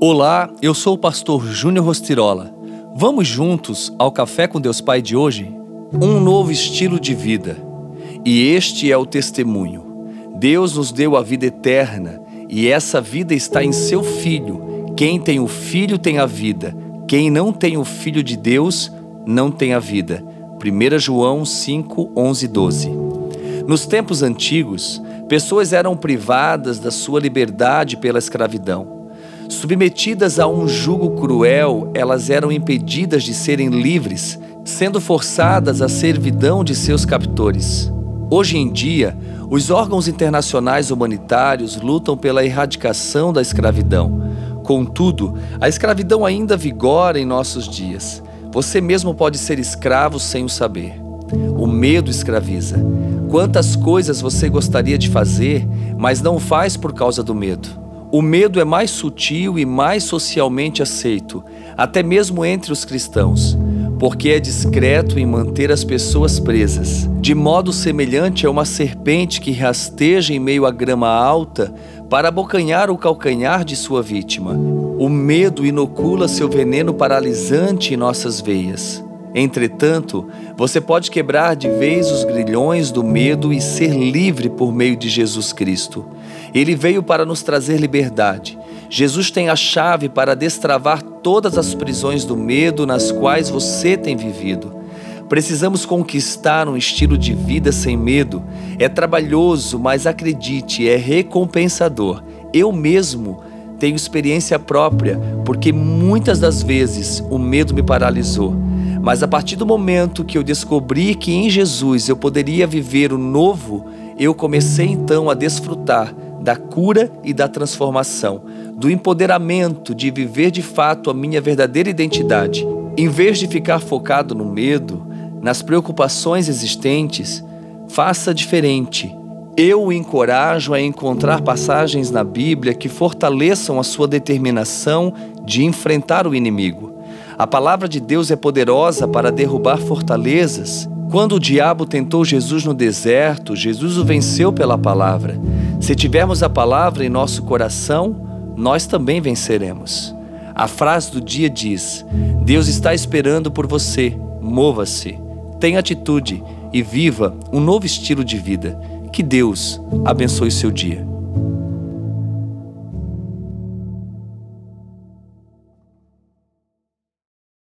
Olá, eu sou o pastor Júnior Rostirola. Vamos juntos ao Café com Deus Pai de hoje? Um novo estilo de vida. E este é o testemunho. Deus nos deu a vida eterna e essa vida está em seu Filho. Quem tem o Filho tem a vida. Quem não tem o Filho de Deus não tem a vida. 1 João 5, 11 12. Nos tempos antigos, pessoas eram privadas da sua liberdade pela escravidão. Submetidas a um jugo cruel, elas eram impedidas de serem livres, sendo forçadas à servidão de seus captores. Hoje em dia, os órgãos internacionais humanitários lutam pela erradicação da escravidão. Contudo, a escravidão ainda vigora em nossos dias. Você mesmo pode ser escravo sem o saber. O medo escraviza. Quantas coisas você gostaria de fazer, mas não faz por causa do medo? O medo é mais sutil e mais socialmente aceito, até mesmo entre os cristãos, porque é discreto em manter as pessoas presas, de modo semelhante a uma serpente que rasteja em meio à grama alta para abocanhar o calcanhar de sua vítima. O medo inocula seu veneno paralisante em nossas veias. Entretanto, você pode quebrar de vez os grilhões do medo e ser livre por meio de Jesus Cristo. Ele veio para nos trazer liberdade. Jesus tem a chave para destravar todas as prisões do medo nas quais você tem vivido. Precisamos conquistar um estilo de vida sem medo. É trabalhoso, mas acredite, é recompensador. Eu mesmo tenho experiência própria, porque muitas das vezes o medo me paralisou. Mas a partir do momento que eu descobri que em Jesus eu poderia viver o novo, eu comecei então a desfrutar da cura e da transformação, do empoderamento de viver de fato a minha verdadeira identidade. Em vez de ficar focado no medo, nas preocupações existentes, faça diferente. Eu o encorajo a encontrar passagens na Bíblia que fortaleçam a sua determinação de enfrentar o inimigo. A palavra de Deus é poderosa para derrubar fortalezas. Quando o diabo tentou Jesus no deserto, Jesus o venceu pela palavra. Se tivermos a palavra em nosso coração, nós também venceremos. A frase do dia diz: Deus está esperando por você. Mova-se, tenha atitude e viva um novo estilo de vida. Que Deus abençoe seu dia.